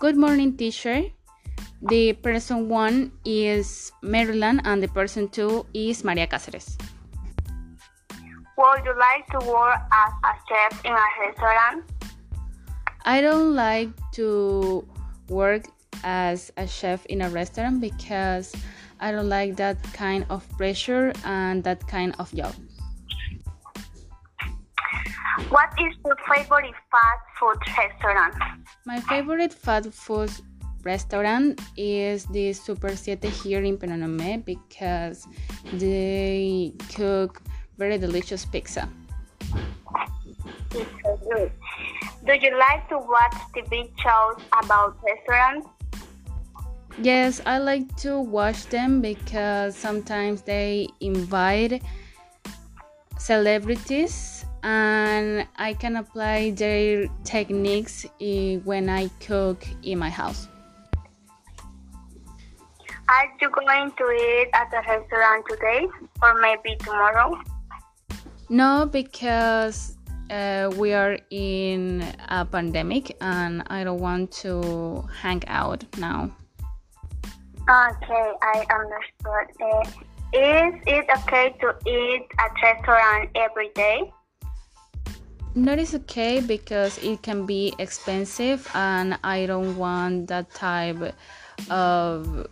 Good morning, teacher. The person one is Maryland and the person two is Maria Cáceres. Would you like to work as a chef in a restaurant? I don't like to work as a chef in a restaurant because I don't like that kind of pressure and that kind of job. What is your favorite fast food restaurant? My favorite fast food restaurant is the Super Siete here in Penonomé because they cook very delicious pizza. It's so good. Do you like to watch TV shows about restaurants? Yes, I like to watch them because sometimes they invite celebrities and I can apply their techniques when I cook in my house. Are you going to eat at the restaurant today or maybe tomorrow? No, because uh, we are in a pandemic and I don't want to hang out now. Okay, I understood. Uh, is it okay to eat at restaurant every day? Not is okay because it can be expensive and I don't want that type of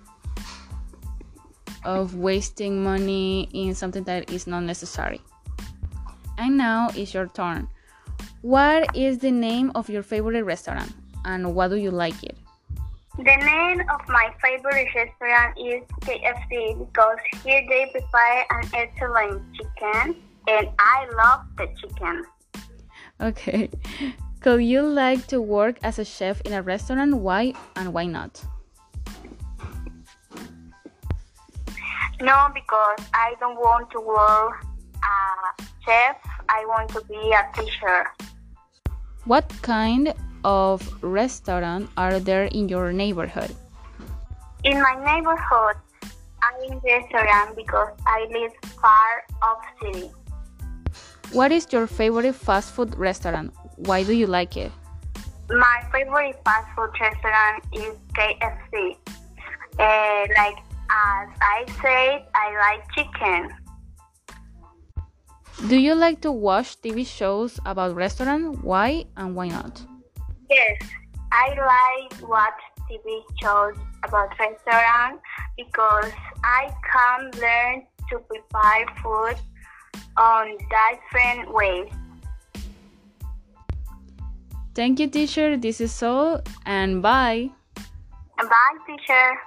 of wasting money in something that is not necessary. And now it's your turn. What is the name of your favorite restaurant and what do you like it? The name of my favorite restaurant is KFC because here they prepare an excellent chicken and I love the chicken. Okay. Could you like to work as a chef in a restaurant? Why and why not? No, because I don't want to work as a chef. I want to be a teacher. What kind of restaurant are there in your neighborhood? In my neighborhood, I'm in restaurant because I live far off city. What is your favorite fast food restaurant? Why do you like it? My favorite fast food restaurant is KFC. Uh, like as I said, I like chicken. Do you like to watch TV shows about restaurant? Why and why not? Yes, I like watch TV shows about restaurant because I can learn to prepare food on different ways. Thank you, teacher. This is all, and bye. Bye, teacher.